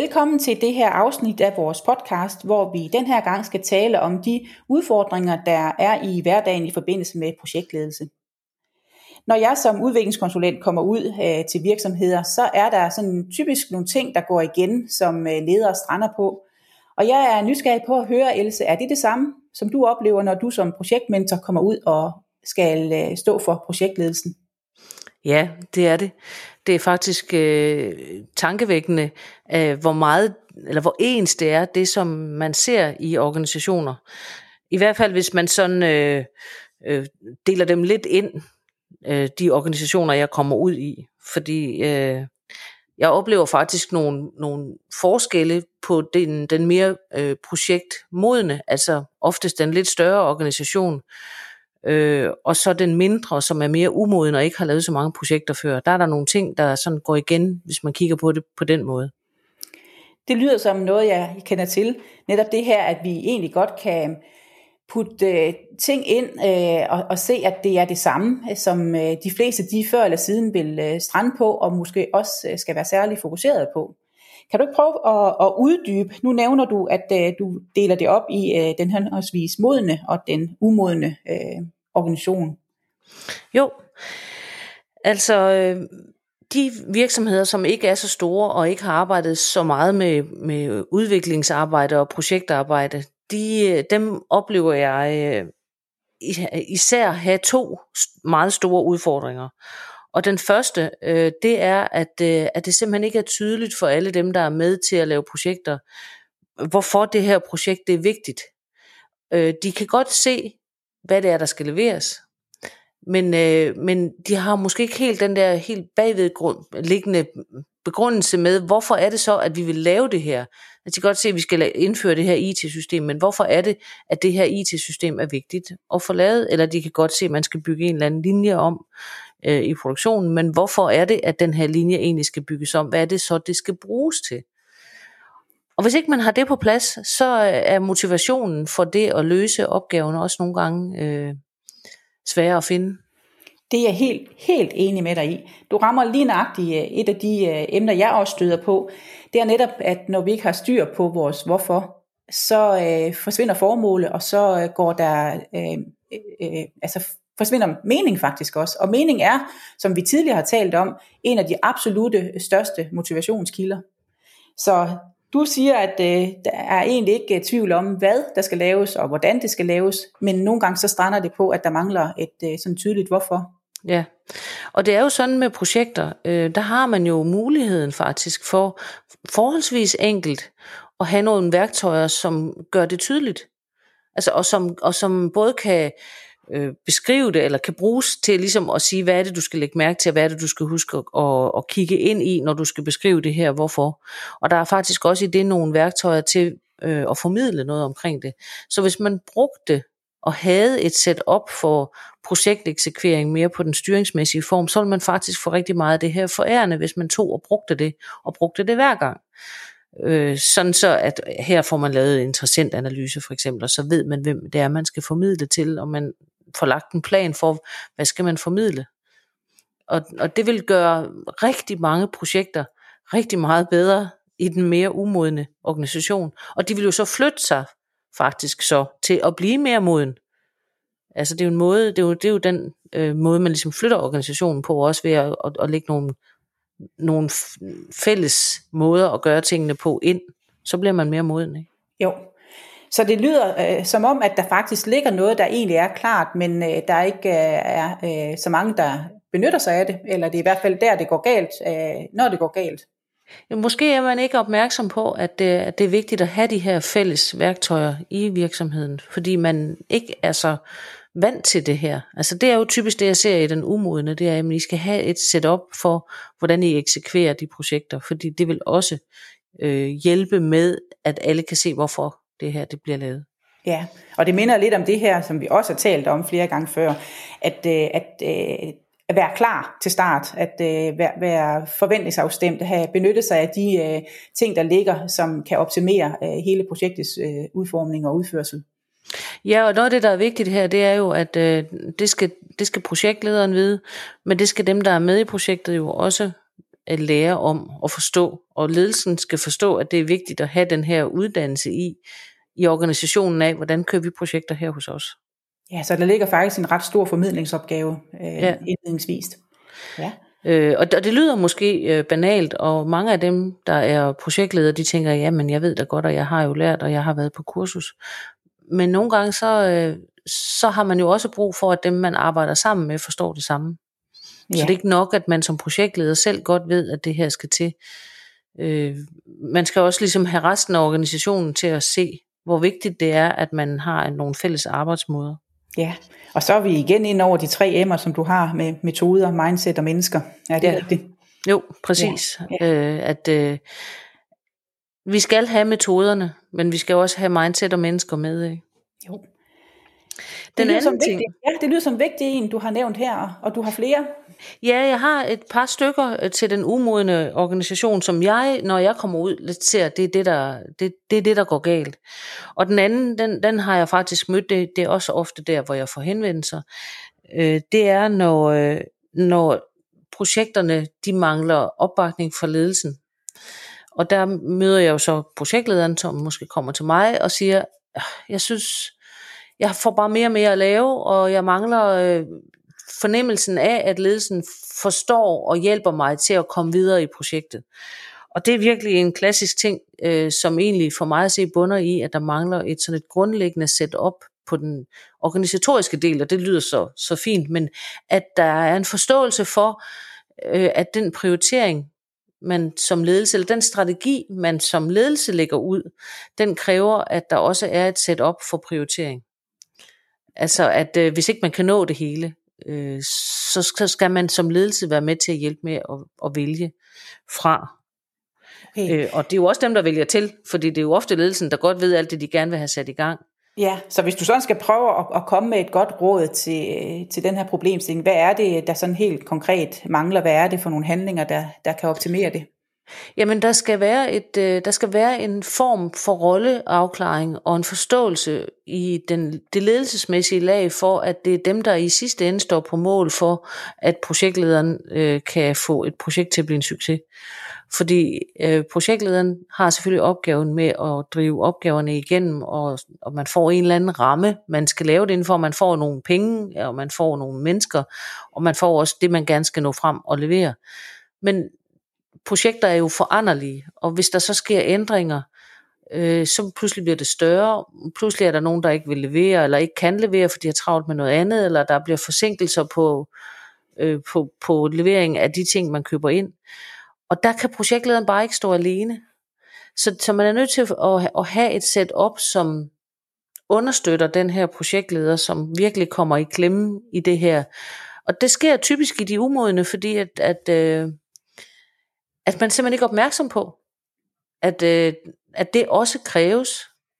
Velkommen til det her afsnit af vores podcast, hvor vi den her gang skal tale om de udfordringer, der er i hverdagen i forbindelse med projektledelse. Når jeg som udviklingskonsulent kommer ud øh, til virksomheder, så er der sådan typisk nogle ting, der går igen, som øh, ledere strander på. Og jeg er nysgerrig på at høre, Else, er det det samme, som du oplever, når du som projektmentor kommer ud og skal øh, stå for projektledelsen? Ja, det er det. Det er faktisk øh, tankevækkende, øh, hvor meget eller hvor ens det er, det som man ser i organisationer. I hvert fald hvis man sådan øh, øh, deler dem lidt ind, øh, de organisationer jeg kommer ud i. Fordi øh, jeg oplever faktisk nogle, nogle forskelle på den, den mere øh, projektmodne, altså oftest den lidt større organisation, øh, og så den mindre, som er mere umoden og ikke har lavet så mange projekter før. Der er der nogle ting, der sådan går igen, hvis man kigger på det på den måde. Det lyder som noget, jeg kender til. Netop det her, at vi egentlig godt kan putte øh, ting ind øh, og, og se, at det er det samme, øh, som øh, de fleste de før eller siden vil øh, strande på, og måske også øh, skal være særligt fokuseret på. Kan du ikke prøve at, at uddybe? Nu nævner du, at øh, du deler det op i øh, den henholdsvis modne og den umodne øh, organisation. Jo, altså øh, de virksomheder, som ikke er så store og ikke har arbejdet så meget med, med udviklingsarbejde og projektarbejde, de, øh, dem oplever jeg øh, især have to meget store udfordringer. Og den første, øh, det er, at, øh, at det simpelthen ikke er tydeligt for alle dem, der er med til at lave projekter, hvorfor det her projekt det er vigtigt. Øh, de kan godt se, hvad det er, der skal leveres, men, øh, men de har måske ikke helt den der helt bagvedliggende begrundelse med, hvorfor er det så, at vi vil lave det her. At de kan godt se, at vi skal indføre det her IT-system, men hvorfor er det, at det her IT-system er vigtigt at få lavet? Eller de kan godt se, at man skal bygge en eller anden linje om øh, i produktionen, men hvorfor er det, at den her linje egentlig skal bygges om? Hvad er det så, det skal bruges til? Og hvis ikke man har det på plads, så øh, er motivationen for det at løse opgaven også nogle gange øh, sværere at finde. Det er jeg helt, helt enig med dig i. Du rammer lige nøjagtigt øh, et af de øh, emner, jeg også støder på. Det er netop, at når vi ikke har styr på vores hvorfor, så øh, forsvinder formålet, og så øh, går der, øh, øh, altså forsvinder mening faktisk også. Og mening er, som vi tidligere har talt om, en af de absolute største motivationskilder. Så du siger, at øh, der er egentlig ikke øh, tvivl om, hvad der skal laves, og hvordan det skal laves, men nogle gange så strander det på, at der mangler et øh, sådan tydeligt hvorfor. Ja, og det er jo sådan med projekter, øh, der har man jo muligheden faktisk for forholdsvis enkelt at have nogle værktøjer, som gør det tydeligt. Altså, og, som, og som både kan øh, beskrive det, eller kan bruges til ligesom at sige, hvad er det, du skal lægge mærke til, og hvad er det, du skal huske at, at, at kigge ind i, når du skal beskrive det her, hvorfor. Og der er faktisk også i det nogle værktøjer til øh, at formidle noget omkring det. Så hvis man brugte og havde et setup for projekteksekvering mere på den styringsmæssige form, så ville man faktisk få rigtig meget af det her forærende, hvis man tog og brugte det, og brugte det hver gang. Øh, sådan så, at her får man lavet en interessant analyse for eksempel, og så ved man, hvem det er, man skal formidle til, og man får lagt en plan for, hvad skal man formidle. Og, og det vil gøre rigtig mange projekter rigtig meget bedre i den mere umodne organisation. Og de vil jo så flytte sig faktisk så til at blive mere moden. Altså det er jo en måde, det er jo, det er jo den øh, måde, man ligesom flytter organisationen på, også ved at, at, at lægge nogle, nogle fælles måder at gøre tingene på ind. Så bliver man mere moden, ikke? Jo, så det lyder øh, som om, at der faktisk ligger noget, der egentlig er klart, men øh, der ikke øh, er øh, så mange, der benytter sig af det, eller det er i hvert fald der, det går galt, øh, når det går galt. Jo, måske er man ikke opmærksom på, at det, at det er vigtigt at have de her fælles værktøjer i virksomheden, fordi man ikke er så vant til det her. Altså det er jo typisk det, jeg ser i den umodne, det er, at I skal have et setup for, hvordan I eksekverer de projekter, fordi det vil også øh, hjælpe med, at alle kan se, hvorfor det her det bliver lavet. Ja, og det minder lidt om det her, som vi også har talt om flere gange før, at, øh, at, øh, at være klar til start, at øh, være, være forventningsafstemt, have benyttet sig af de ting, der ligger, som kan optimere hele projektets udformning og udførsel. Ja, og noget af det, der er vigtigt her, det er jo, at det, skal, det skal projektlederen vide, men det skal dem, der er med i projektet jo også at lære om og forstå, og ledelsen skal forstå, at det er vigtigt at have den her uddannelse i, i organisationen af, hvordan kører vi projekter her hos os. Ja, så der ligger faktisk en ret stor formidlingsopgave øh, ja. indledningsvis. Ja. Øh, og det lyder måske øh, banalt, og mange af dem, der er projektledere, de tænker, ja, men jeg ved da godt, og jeg har jo lært, og jeg har været på kursus. Men nogle gange, så, øh, så har man jo også brug for, at dem, man arbejder sammen med, forstår det samme. Ja. Så det er ikke nok, at man som projektleder selv godt ved, at det her skal til. Øh, man skal også ligesom have resten af organisationen til at se, hvor vigtigt det er, at man har nogle fælles arbejdsmåder. Ja, og så er vi igen ind over de tre M'er, som du har med metoder, mindset og mennesker. Er det ja. rigtigt? Jo, præcis. Ja. Ja. Øh, at øh, vi skal have metoderne, men vi skal også have mindset og mennesker med. Ikke? Jo. Den det anden ting. Vigtigt. Ja, det lyder som vigtig en, du har nævnt her, og du har flere. Ja, jeg har et par stykker øh, til den umodne organisation, som jeg, når jeg kommer ud, ser, det er det, der, det, det, er det, der går galt. Og den anden, den, den har jeg faktisk mødt, det, det er også ofte der, hvor jeg får henvendelser. Øh, det er, når, øh, når projekterne, de mangler opbakning fra ledelsen. Og der møder jeg jo så projektlederen, som måske kommer til mig og siger, ah, jeg synes, jeg får bare mere og mere at lave, og jeg mangler øh, fornemmelsen af, at ledelsen forstår og hjælper mig til at komme videre i projektet. Og det er virkelig en klassisk ting, øh, som egentlig for mig at se bunder i, at der mangler et sådan et grundlæggende setup på den organisatoriske del, og det lyder så, så fint, men at der er en forståelse for, øh, at den prioritering, man som ledelse, eller den strategi, man som ledelse lægger ud, den kræver, at der også er et setup for prioritering. Altså, at øh, hvis ikke man kan nå det hele, øh, så, så skal man som ledelse være med til at hjælpe med at, at vælge fra. Okay. Øh, og det er jo også dem, der vælger til, fordi det er jo ofte ledelsen, der godt ved alt det, de gerne vil have sat i gang. Ja, så hvis du sådan skal prøve at, at komme med et godt råd til, til den her problemstilling, hvad er det, der sådan helt konkret mangler? Hvad er det for nogle handlinger, der, der kan optimere det? Jamen, der skal være et, øh, der skal være en form for rolleafklaring og en forståelse i den, det ledelsesmæssige lag for, at det er dem, der i sidste ende står på mål for, at projektlederen øh, kan få et projekt til at blive en succes. Fordi øh, projektlederen har selvfølgelig opgaven med at drive opgaverne igennem, og, og man får en eller anden ramme, man skal lave det indenfor, man får nogle penge, og man får nogle mennesker, og man får også det, man gerne skal nå frem og levere. Men projekter er jo foranderlige, og hvis der så sker ændringer, øh, så pludselig bliver det større. Pludselig er der nogen, der ikke vil levere, eller ikke kan levere, fordi de har travlt med noget andet, eller der bliver forsinkelser på, øh, på, på levering af de ting, man køber ind. Og der kan projektlederen bare ikke stå alene. Så, så man er nødt til at, at have et setup, som understøtter den her projektleder, som virkelig kommer i klemme i det her. Og det sker typisk i de umodne, fordi at, at øh, at man simpelthen ikke er opmærksom på, at, øh, at det også kræves,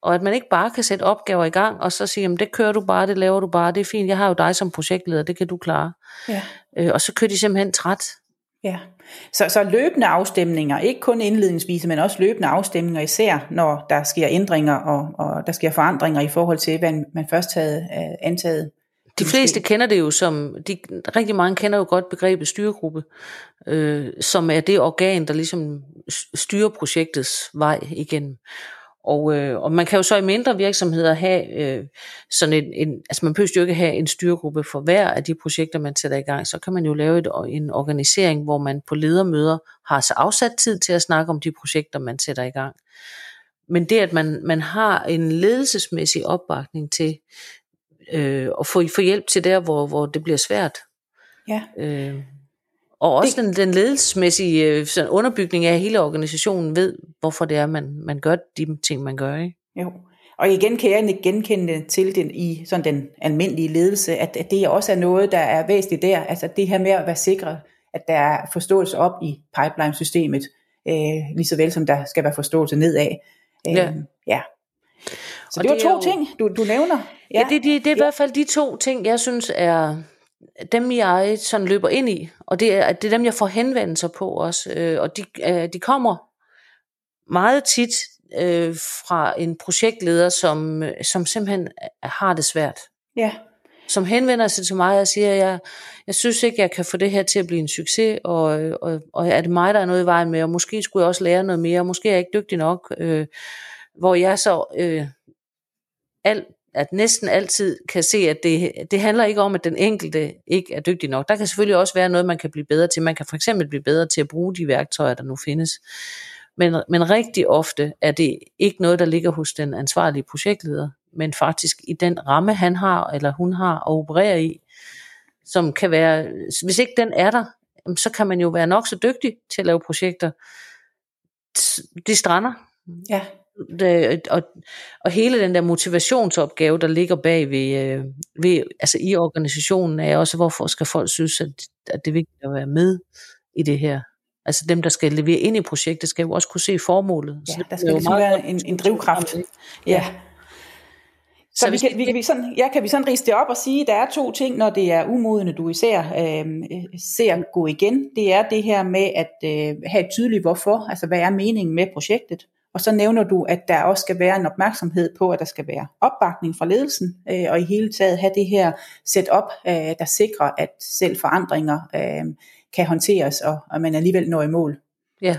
og at man ikke bare kan sætte opgaver i gang, og så sige, jamen det kører du bare, det laver du bare, det er fint, jeg har jo dig som projektleder, det kan du klare. Ja. Øh, og så kører de simpelthen træt. Ja, så, så løbende afstemninger, ikke kun indledningsvis, men også løbende afstemninger, især når der sker ændringer, og, og der sker forandringer i forhold til, hvad man først havde øh, antaget. De fleste kender det jo som, de, rigtig mange kender jo godt begrebet styregruppe, øh, som er det organ, der ligesom styrer projektets vej igen. Og, øh, og man kan jo så i mindre virksomheder have øh, sådan en, en, altså man behøver jo ikke have en styregruppe for hver af de projekter, man sætter i gang. Så kan man jo lave et, en organisering, hvor man på ledermøder har så afsat tid til at snakke om de projekter, man sætter i gang. Men det, at man, man har en ledelsesmæssig opbakning til øh, at få, få hjælp til der, hvor, hvor det bliver svært. Ja. Øh, og også det, den, den ledelsesmæssige øh, sådan underbygning af hele organisationen ved, hvorfor det er, man, man gør de ting, man gør. Ikke? Jo. Og igen kan jeg genkende til den i sådan den almindelige ledelse, at, at det også er noget, der er væsentligt der. Altså det her med at være sikre, at der er forståelse op i pipeline-systemet, øh, lige så vel som der skal være forståelse nedad. Øh, ja. ja. Så det, det var to jo, ting, du, du nævner. Ja, ja det, det, det er ja. i hvert fald de to ting, jeg synes er dem, jeg sådan løber ind i. Og det er, det er dem, jeg får henvendelser på også. Øh, og de, øh, de kommer meget tit øh, fra en projektleder, som, som simpelthen har det svært. Ja, som henvender sig til mig og siger, jeg, jeg synes ikke, jeg kan få det her til at blive en succes, og, og, og er det mig, der er noget i vejen med, og måske skulle jeg også lære noget mere, og måske er jeg ikke dygtig nok, øh, hvor jeg så øh, alt at næsten altid kan se, at det, det handler ikke om, at den enkelte ikke er dygtig nok. Der kan selvfølgelig også være noget, man kan blive bedre til. Man kan for eksempel blive bedre til at bruge de værktøjer, der nu findes. Men, men rigtig ofte er det ikke noget, der ligger hos den ansvarlige projektleder, men faktisk i den ramme, han har eller hun har at operere i, som kan være, hvis ikke den er der, så kan man jo være nok så dygtig til at lave projekter. De strander. Ja. Det, og, og hele den der motivationsopgave, der ligger bag ved, øh, ved altså i organisationen, er også, hvorfor skal folk synes, at, at det er vigtigt at være med i det her. Altså dem, der skal levere ind i projektet, skal jo også kunne se formålet. Ja, så der skal ligesom være en, en drivkraft. Ja. ja. Så, så vi kan, vi, kan vi sådan, ja, kan vi sådan riste det op og sige, at der er to ting, når det er umodende, du især øh, ser gå igen. Det er det her med at øh, have et tydeligt hvorfor, altså hvad er meningen med projektet. Og så nævner du, at der også skal være en opmærksomhed på, at der skal være opbakning fra ledelsen, øh, og i hele taget have det her setup, øh, der sikrer, at selv forandringer øh, kan håndteres, og, og man alligevel når i mål. Ja,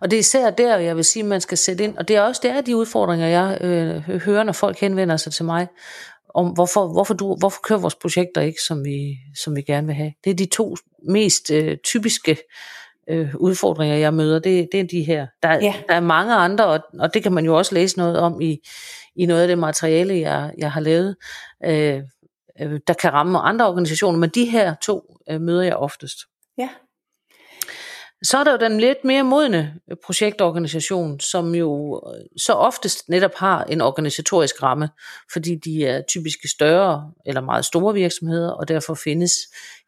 og det er især der, jeg vil sige, man skal sætte ind. Og det er også det er de udfordringer, jeg øh, hører, når folk henvender sig til mig, om hvorfor, hvorfor, du, hvorfor kører vores projekter ikke, som vi, som vi gerne vil have. Det er de to mest øh, typiske øh, udfordringer, jeg møder, det, det er de her. Der, ja. der er mange andre, og, og det kan man jo også læse noget om i, i noget af det materiale, jeg, jeg har lavet, øh, øh, der kan ramme andre organisationer, men de her to øh, møder jeg oftest. Ja. Så er der jo den lidt mere modne øh, projektorganisation, som jo øh, så oftest netop har en organisatorisk ramme, fordi de er typisk større eller meget store virksomheder, og derfor findes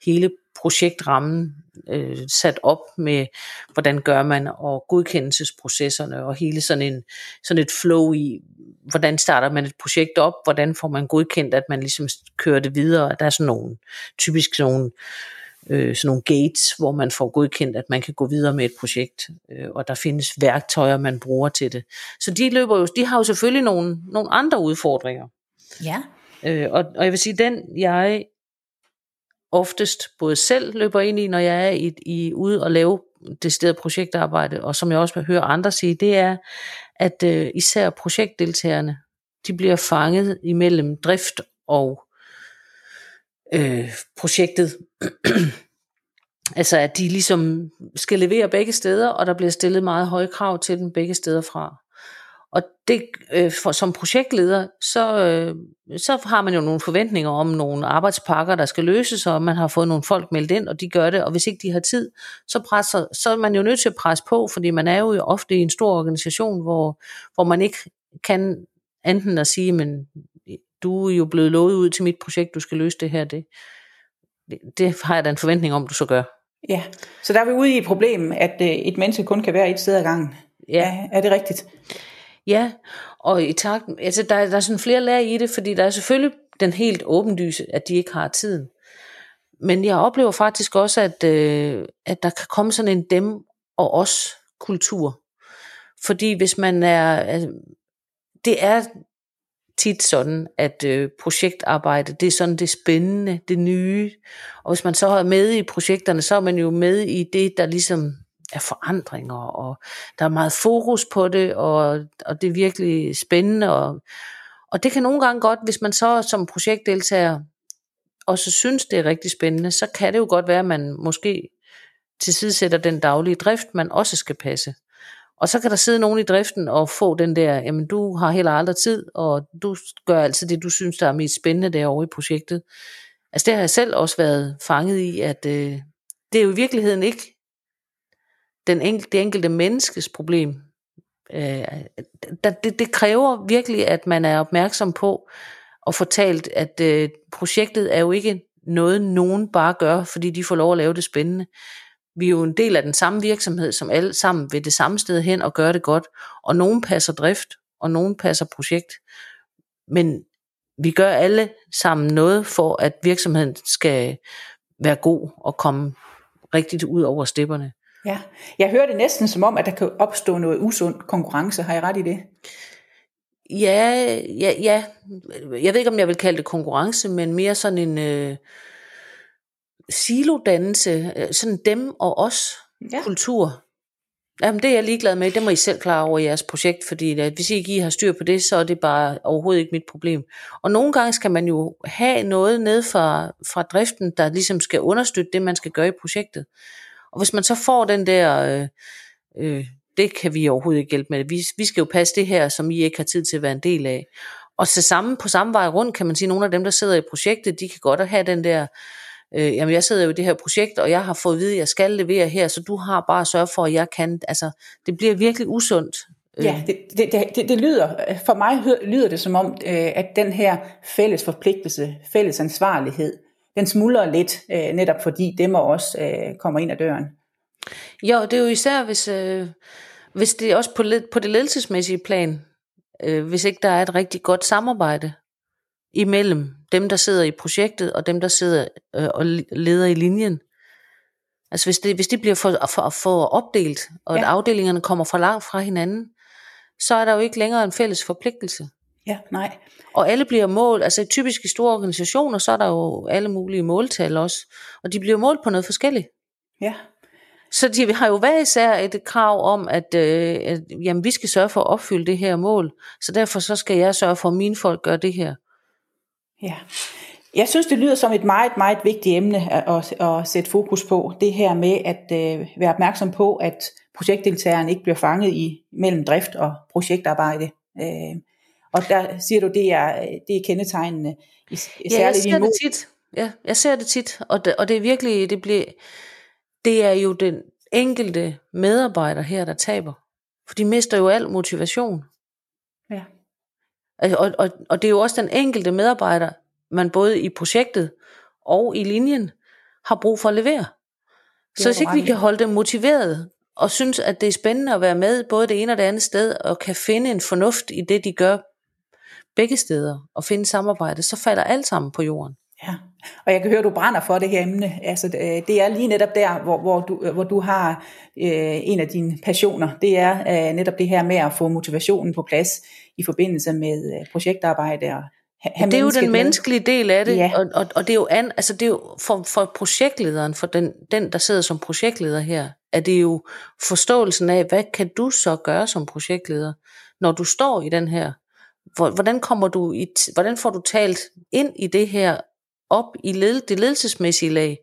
hele projektrammen øh, sat op med, hvordan gør man, og godkendelsesprocesserne, og hele sådan, en, sådan et flow i, hvordan starter man et projekt op, hvordan får man godkendt, at man ligesom kører det videre. Der er sådan nogle, typisk sådan nogle øh, sådan nogle gates, hvor man får godkendt, at man kan gå videre med et projekt, øh, og der findes værktøjer, man bruger til det. Så de løber jo, de har jo selvfølgelig nogle, nogle andre udfordringer. Ja. Øh, og, og jeg vil sige, den jeg oftest både selv løber ind i, når jeg er i, i ude og lave det sted projektarbejde, og som jeg også vil høre andre sige, det er, at øh, især projektdeltagerne, de bliver fanget imellem drift og øh, projektet. altså at de ligesom skal levere begge steder, og der bliver stillet meget høje krav til dem begge steder fra. Og det, øh, for, som projektleder, så, øh, så har man jo nogle forventninger om nogle arbejdspakker, der skal løses, og man har fået nogle folk meldt ind, og de gør det, og hvis ikke de har tid, så, presser, så er man jo nødt til at presse på, fordi man er jo ofte i en stor organisation, hvor, hvor man ikke kan enten at sige, men du er jo blevet lovet ud til mit projekt, du skal løse det her, det, det, har jeg da en forventning om, du så gør. Ja, så der er vi ude i et problem, at øh, et menneske kun kan være et sted ad gangen. Ja. Er, er det rigtigt? Ja, og i takt, altså der, der er sådan flere lag i det, fordi der er selvfølgelig den helt åbenlyse, at de ikke har tiden. Men jeg oplever faktisk også, at, øh, at der kan komme sådan en dem og os kultur. Fordi hvis man er, altså, det er tit sådan, at øh, projektarbejde, det er sådan det spændende, det nye. Og hvis man så er med i projekterne, så er man jo med i det, der ligesom er forandringer, og der er meget fokus på det, og, og det er virkelig spændende. Og, og det kan nogle gange godt, hvis man så som projektdeltager også synes, det er rigtig spændende, så kan det jo godt være, at man måske tilsidesætter den daglige drift, man også skal passe. Og så kan der sidde nogen i driften og få den der, jamen du har heller aldrig tid, og du gør altid det, du synes, der er mest spændende derovre i projektet. Altså det har jeg selv også været fanget i, at øh, det er jo i virkeligheden ikke den enkelte, det enkelte menneskes problem. Øh, det, det kræver virkelig, at man er opmærksom på og fortalt, at øh, projektet er jo ikke noget, nogen bare gør, fordi de får lov at lave det spændende. Vi er jo en del af den samme virksomhed, som alle sammen vil det samme sted hen og gøre det godt. Og nogen passer drift, og nogen passer projekt. Men vi gør alle sammen noget for, at virksomheden skal være god og komme rigtigt ud over stepperne. Ja, jeg hører det næsten som om, at der kan opstå noget usund konkurrence. Har jeg ret i det? Ja, ja, ja. Jeg ved ikke, om jeg vil kalde det konkurrence, men mere sådan en øh, silodannelse, øh, sådan dem og os Ja. kultur. Jamen, det er jeg ligeglad med. Det må I selv klare over i jeres projekt, fordi at hvis I ikke I har styr på det, så er det bare overhovedet ikke mit problem. Og nogle gange skal man jo have noget ned fra, fra driften, der ligesom skal understøtte det, man skal gøre i projektet. Og hvis man så får den der, øh, øh, det kan vi overhovedet ikke hjælpe med. Vi, vi skal jo passe det her, som I ikke har tid til at være en del af. Og så samme, på samme vej rundt kan man sige, at nogle af dem, der sidder i projektet, de kan godt have den der, øh, jamen jeg sidder jo i det her projekt, og jeg har fået at vide, at jeg skal levere her, så du har bare at sørge for, at jeg kan. Altså, det bliver virkelig usundt. Øh, Ja, det, det, det, det, lyder, for mig lyder det som om, øh, at den her fælles forpligtelse, fælles ansvarlighed, den smuldrer lidt, øh, netop fordi dem og os kommer ind ad døren. Jo, det er jo især, hvis, øh, hvis det er også på, på det ledelsesmæssige plan, øh, hvis ikke der er et rigtig godt samarbejde imellem dem, der sidder i projektet, og dem, der sidder øh, og leder i linjen. Altså hvis det, hvis det bliver for, for, for opdelt, og ja. At afdelingerne kommer for langt fra hinanden, så er der jo ikke længere en fælles forpligtelse. Ja, nej. Og alle bliver målt, altså typisk i store organisationer, så er der jo alle mulige måltal også, og de bliver målt på noget forskelligt. Ja, Så de har jo hver især et krav om, at, øh, at jamen, vi skal sørge for at opfylde det her mål, så derfor så skal jeg sørge for, at mine folk gør det her. Ja. Jeg synes, det lyder som et meget, meget vigtigt emne at, at, at sætte fokus på. Det her med at øh, være opmærksom på, at projektdeltageren ikke bliver fanget i mellem drift og projektarbejde. Øh, og der siger du, det er, det er kendetegnende. I, Ja, jeg ser imod. det tit. Ja, jeg ser det tit, og det, og det er virkelig, det bliver, det er jo den enkelte medarbejder her, der taber. For de mister jo al motivation. Altså, Og, og, og det er jo også den enkelte medarbejder, man både i projektet og i linjen har brug for at levere. Så hvis ikke vi kan holde dem motiveret, og synes, at det er spændende at være med både det ene og det andet sted, og kan finde en fornuft i det, de gør begge steder, og finde samarbejde, så falder alt sammen på jorden. Ja, og jeg kan høre, du brænder for det her emne. Altså, øh, det er lige netop der, hvor, hvor, du, hvor du har øh, en af dine passioner. Det er øh, netop det her med at få motivationen på plads i forbindelse med øh, projektarbejde og ha- have det er jo den menneskelige del af det, Ja. og, og, og det er jo, an, altså det er jo for, for projektlederen, for den, den, der sidder som projektleder her, er det jo forståelsen af, hvad kan du så gøre som projektleder, når du står i den her, hvor- hvordan kommer du i, hvordan får du talt ind i det her op i led, det ledelsesmæssige lag,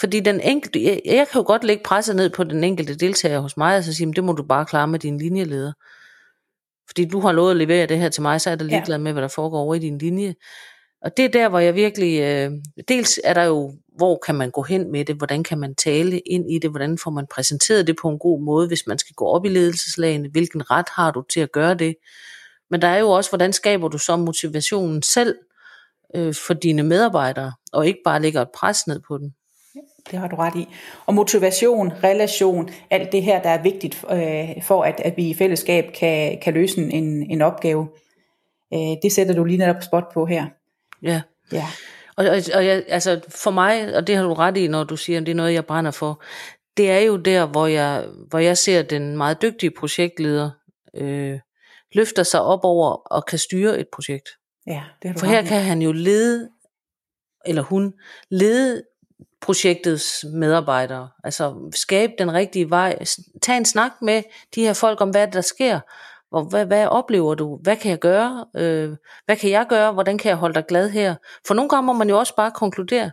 fordi den enkelte, jeg, jeg kan jo godt lægge presset ned på den enkelte deltager hos mig, og så sige, "Men det må du bare klare med din linjeleder. Fordi du har lovet at levere det her til mig, så er da ligeglad med, hvad der foregår over i din linje. Og det er der, hvor jeg virkelig, øh, dels er der jo, hvor kan man gå hen med det, hvordan kan man tale ind i det, hvordan får man præsenteret det på en god måde, hvis man skal gå op i ledelseslagene, hvilken ret har du til at gøre det. Men der er jo også, hvordan skaber du så motivationen selv øh, for dine medarbejdere, og ikke bare lægger et pres ned på dem. Det har du ret i. Og motivation, relation, alt det her, der er vigtigt øh, for, at, at vi i fællesskab kan, kan løse en, en opgave. Øh, det sætter du lige netop spot på her. Ja. Ja. Og, og, og jeg, altså for mig, og det har du ret i, når du siger, at det er noget, jeg brænder for, det er jo der, hvor jeg, hvor jeg ser den meget dygtige projektleder øh, løfter sig op over og kan styre et projekt. Ja, det har For her kan han jo lede, eller hun, lede projektets medarbejdere. Altså skabe den rigtige vej. Tag en snak med de her folk om, hvad der sker. Hvor, hvad, hvad oplever du? Hvad kan jeg gøre? Øh, hvad kan jeg gøre? Hvordan kan jeg holde dig glad her? For nogle gange må man jo også bare konkludere,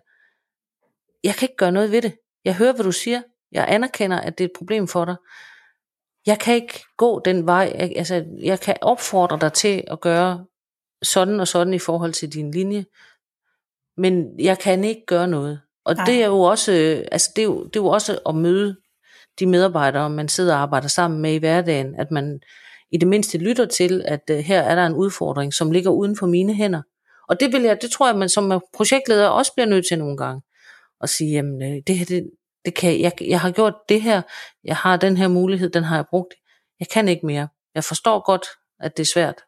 jeg kan ikke gøre noget ved det. Jeg hører, hvad du siger. Jeg anerkender, at det er et problem for dig. Jeg kan ikke gå den vej. Altså, jeg kan opfordre dig til at gøre sådan og sådan i forhold til din linje. Men jeg kan ikke gøre noget. Og Nej. det er jo også, øh, altså det er jo, det er jo også at møde de medarbejdere, man sidder og arbejder sammen med i hverdagen, at man i det mindste lytter til, at uh, her er der en udfordring, som ligger uden for mine hænder. Og det vil jeg, det tror jeg, man som projektleder også bliver nødt til nogle gange. At sige, jamen øh, det her, det, det kan, jeg, jeg har gjort det her, jeg har den her mulighed, den har jeg brugt. Jeg kan ikke mere. Jeg forstår godt, at det er svært.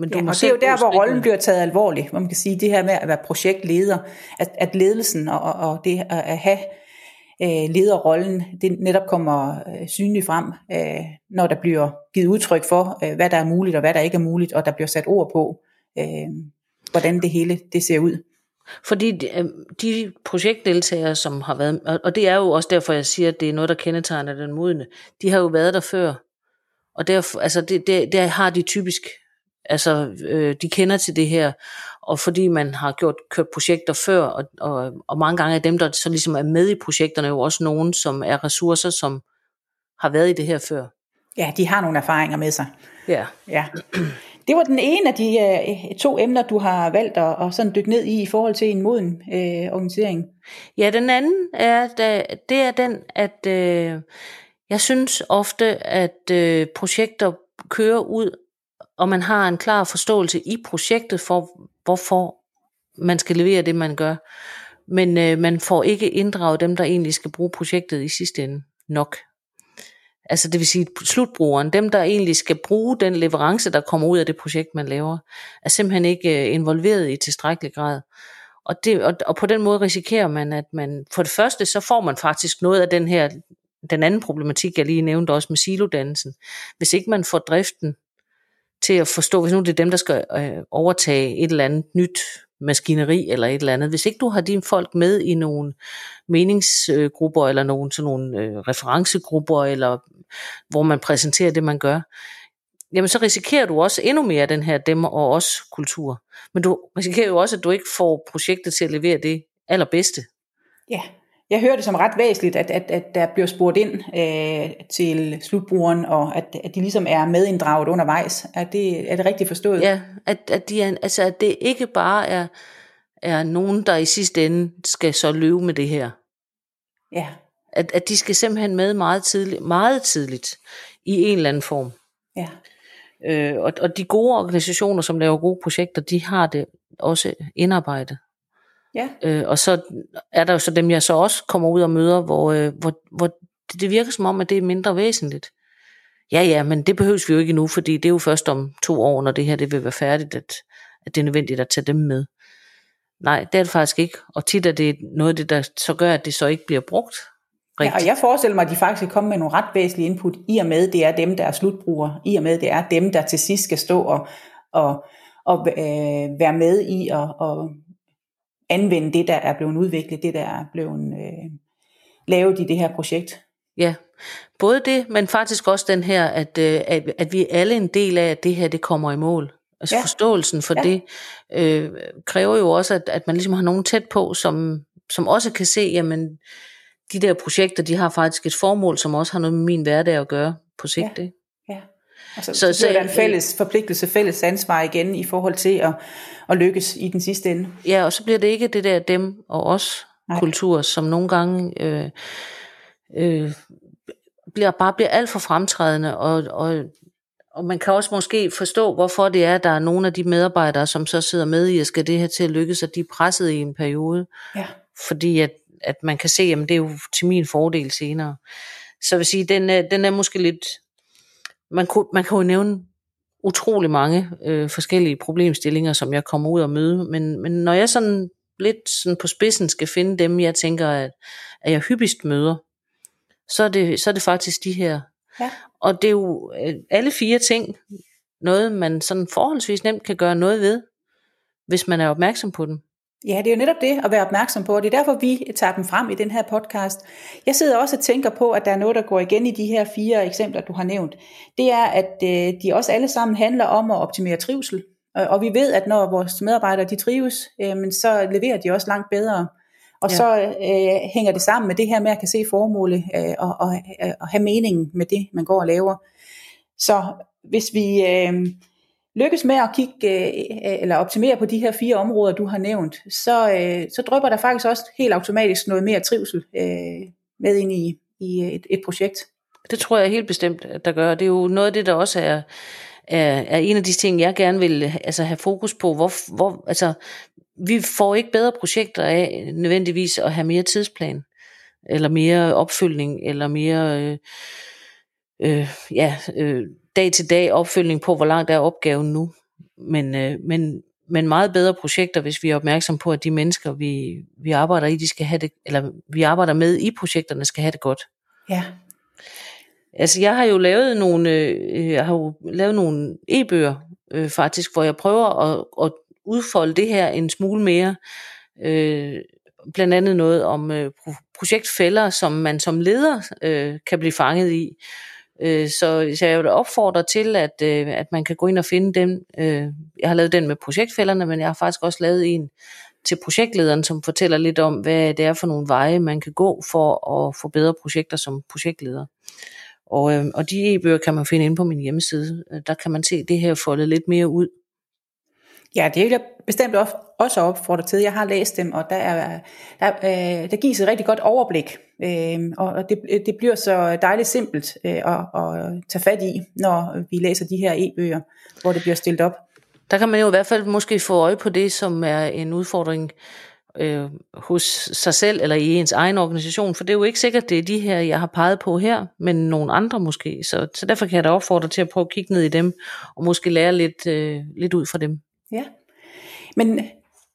Men du Ja, må og det er jo der, hvor rollen bliver taget alvorligt. Hvor man kan sige, det her med at være projektleder, at, at ledelsen og, og det at, have øh, lederrollen det netop kommer øh, synligt frem, øh, når der bliver givet udtryk for, øh, hvad der er muligt og hvad der ikke er muligt, og der bliver sat ord på, øh, hvordan det hele det ser ud. Fordi de, øh, de projektdeltagere, som har været, og det er jo også derfor, jeg siger, at det er noget, der kendetegner den modne, de har jo været der før. Og derfor, altså det, det, det har de typisk, altså øh, de kender til det her, og fordi man har gjort kørt projekter før, og, og, og mange gange er dem, der så ligesom er med i projekterne, jo også nogen, som er ressourcer, som har været i det her før. Ja, de har nogle erfaringer med sig. Ja. ja. Det var den ene af de uh, to emner, du har valgt at, at sådan dykke ned i i forhold til en moden uh, organisering. Ja, den anden er, det er den, at uh, jeg synes ofte, at uh, projekter kører ud, og man har en klar forståelse i projektet for, hvorfor man skal levere det, man gør. Men øh, man får ikke inddraget dem, der egentlig skal bruge projektet i sidste ende nok altså det vil sige slutbrugeren, dem der egentlig skal bruge den leverance, der kommer ud af det projekt, man laver, er simpelthen ikke øh, involveret i tilstrækkelig grad. Og, det, og, og på den måde risikerer man, at man for det første, så får man faktisk noget af den her, den anden problematik, jeg lige nævnte også med silodannelsen. Hvis ikke man får driften til at forstå, hvis nu det er dem, der skal øh, overtage et eller andet nyt maskineri eller et eller andet. Hvis ikke du har dine folk med i nogle meningsgrupper eller nogle, sådan nogle øh, referencegrupper, eller hvor man præsenterer det, man gør, jamen så risikerer du også endnu mere den her dem og os kultur. Men du risikerer jo også, at du ikke får projektet til at levere det allerbedste. Ja, jeg hører det som ret væsentligt, at, at, at der bliver spurgt ind øh, til slutbrugeren, og at, at de ligesom er medinddraget undervejs. Er det, er det rigtigt forstået? Ja, at, at, de er, altså, at det ikke bare er, er nogen, der i sidste ende skal så løbe med det her. Ja. At, at de skal simpelthen med meget tidligt, meget tidligt i en eller anden form. Ja. Øh, og, og de gode organisationer, som laver gode projekter, de har det også indarbejdet. Ja. Øh, og så er der jo så dem, jeg så også kommer ud og møder, hvor, øh, hvor, hvor det, det virker som om, at det er mindre væsentligt. Ja, ja, men det behøves vi jo ikke nu, fordi det er jo først om to år, når det her det vil være færdigt, at, at det er nødvendigt at tage dem med. Nej, det er det faktisk ikke. Og tit er det noget af det, der så gør, at det så ikke bliver brugt rigtigt. Ja, og jeg forestiller mig, at de faktisk kan komme med nogle ret væsentlige input, i og med, det er dem, der er slutbrugere, i og med, det er dem, der til sidst skal stå og, og, og øh, være med i og, og anvende det, der er blevet udviklet, det, der er blevet øh, lavet i det her projekt. Ja, både det, men faktisk også den her, at, øh, at, at vi er alle en del af, at det her det kommer i mål. Altså ja. forståelsen for ja. det øh, kræver jo også, at, at man ligesom har nogen tæt på, som, som også kan se, jamen de der projekter, de har faktisk et formål, som også har noget med min hverdag at gøre på sigt. Ja. ja. Altså, så, så, så er en fælles forpligtelse, fælles ansvar igen i forhold til at, at lykkes i den sidste ende. Ja, og så bliver det ikke det der dem og os Nej. kultur, som nogle gange øh, øh, bliver, bare bliver alt for fremtrædende, og, og, og man kan også måske forstå, hvorfor det er, at der er nogle af de medarbejdere, som så sidder med i, at skal det her til at lykkes, at de er presset i en periode. Ja. Fordi at, at man kan se, at det er jo til min fordel senere. Så jeg vil sige, den er, den er måske lidt man, kunne, man kan jo nævne utrolig mange øh, forskellige problemstillinger, som jeg kommer ud og møde, men, men når jeg sådan lidt sådan på spidsen skal finde dem, jeg tænker, at, at jeg hyppigst møder, så er det, så er det faktisk de her. Ja. Og det er jo øh, alle fire ting, noget man sådan forholdsvis nemt kan gøre noget ved, hvis man er opmærksom på dem. Ja, det er jo netop det at være opmærksom på, og det er derfor, vi tager dem frem i den her podcast. Jeg sidder også og tænker på, at der er noget, der går igen i de her fire eksempler, du har nævnt. Det er, at øh, de også alle sammen handler om at optimere trivsel. Og vi ved, at når vores medarbejdere de trives, øh, så leverer de også langt bedre. Og ja. så øh, hænger det sammen med det her med at kan se formålet øh, og, og, og have meningen med det, man går og laver. Så hvis vi... Øh, lykkes med at kigge øh, øh, eller optimere på de her fire områder, du har nævnt, så, øh, så drøber der faktisk også helt automatisk noget mere trivsel øh, med ind i, i et, et projekt. Det tror jeg helt bestemt, at der gør. Det er jo noget af det, der også er, er, er en af de ting, jeg gerne vil altså, have fokus på. Hvor, hvor, altså, vi får ikke bedre projekter af nødvendigvis at have mere tidsplan, eller mere opfølgning, eller mere øh, øh, ja, øh, dag til dag opfølgning på, hvor langt er opgaven nu. Men, øh, men men meget bedre projekter, hvis vi er opmærksom på, at de mennesker, vi, vi arbejder i, de skal have det, eller vi arbejder med i projekterne, skal have det godt. Ja. Altså, jeg har jo lavet nogle, øh, jeg har jo lavet nogle e-bøger, øh, faktisk, hvor jeg prøver at, at udfolde det her en smule mere. Øh, blandt andet noget om øh, projektfælder, som man som leder øh, kan blive fanget i. Øh, så, så jeg vil opfordre til, at, øh, at man kan gå ind og finde den. Øh, jeg har lavet den med projektfælderne, men jeg har faktisk også lavet en til projektlederen, som fortæller lidt om, hvad det er for nogle veje, man kan gå for at få bedre projekter som projektleder. Og, øh, og de e-bøger kan man finde inde på min hjemmeside. Øh, der kan man se det her foldet lidt mere ud. Ja, det vil jeg bestemt også opfordre til. Jeg har læst dem, og der, er, der, øh, der gives et rigtig godt overblik. Øh, og det, det bliver så dejligt simpelt øh, at, at tage fat i, når vi læser de her e-bøger, hvor det bliver stillet op. Der kan man jo i hvert fald måske få øje på det, som er en udfordring øh, hos sig selv eller i ens egen organisation, for det er jo ikke sikkert, det er de her, jeg har peget på her, men nogle andre måske. Så, så derfor kan jeg da opfordre til at prøve at kigge ned i dem, og måske lære lidt, øh, lidt ud fra dem. Ja, men øh,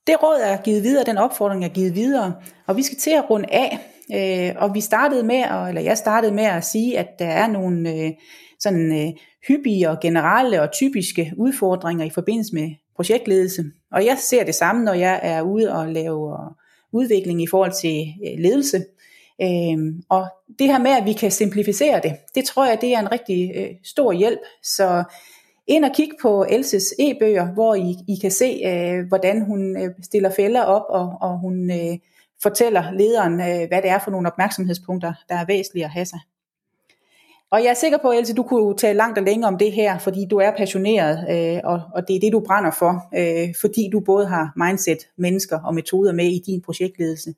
det råd er givet videre, den opfordring er givet videre, og vi skal til at runde af. Øh, og vi startede med, eller jeg startede med at sige, at der er nogle øh, sådan øh, hyppige og generelle og typiske udfordringer i forbindelse med projektledelse. Og jeg ser det samme, når jeg er ude og lave øh, udvikling i forhold til øh, ledelse. og det her med, at vi kan simplificere det, det tror jeg, det er en rigtig stor hjælp. Så ind og kig på Elses e-bøger, hvor I, I kan se, øh, hvordan hun øh, stiller fælder op, og, og hun øh, fortæller lederen, øh, hvad det er for nogle opmærksomhedspunkter, der er væsentlige at have sig. Og jeg er sikker på, Else, du kunne tale langt og længe om det her, fordi du er passioneret, øh, og, og det er det, du brænder for, øh, fordi du både har mindset, mennesker og metoder med i din projektledelse.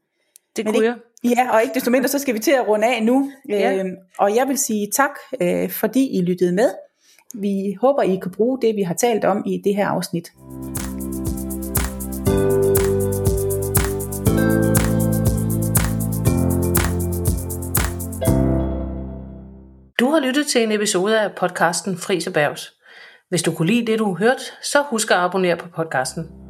Det kunne jeg. Ja, og ikke desto mindre, så skal vi til at runde af nu. Ja. Øh, og jeg vil sige tak, øh, fordi I lyttede med. Vi håber, I kan bruge det, vi har talt om i det her afsnit. Du har lyttet til en episode af podcasten Fris Erhvervs. Hvis du kunne lide det, du hørte, så husk at abonnere på podcasten.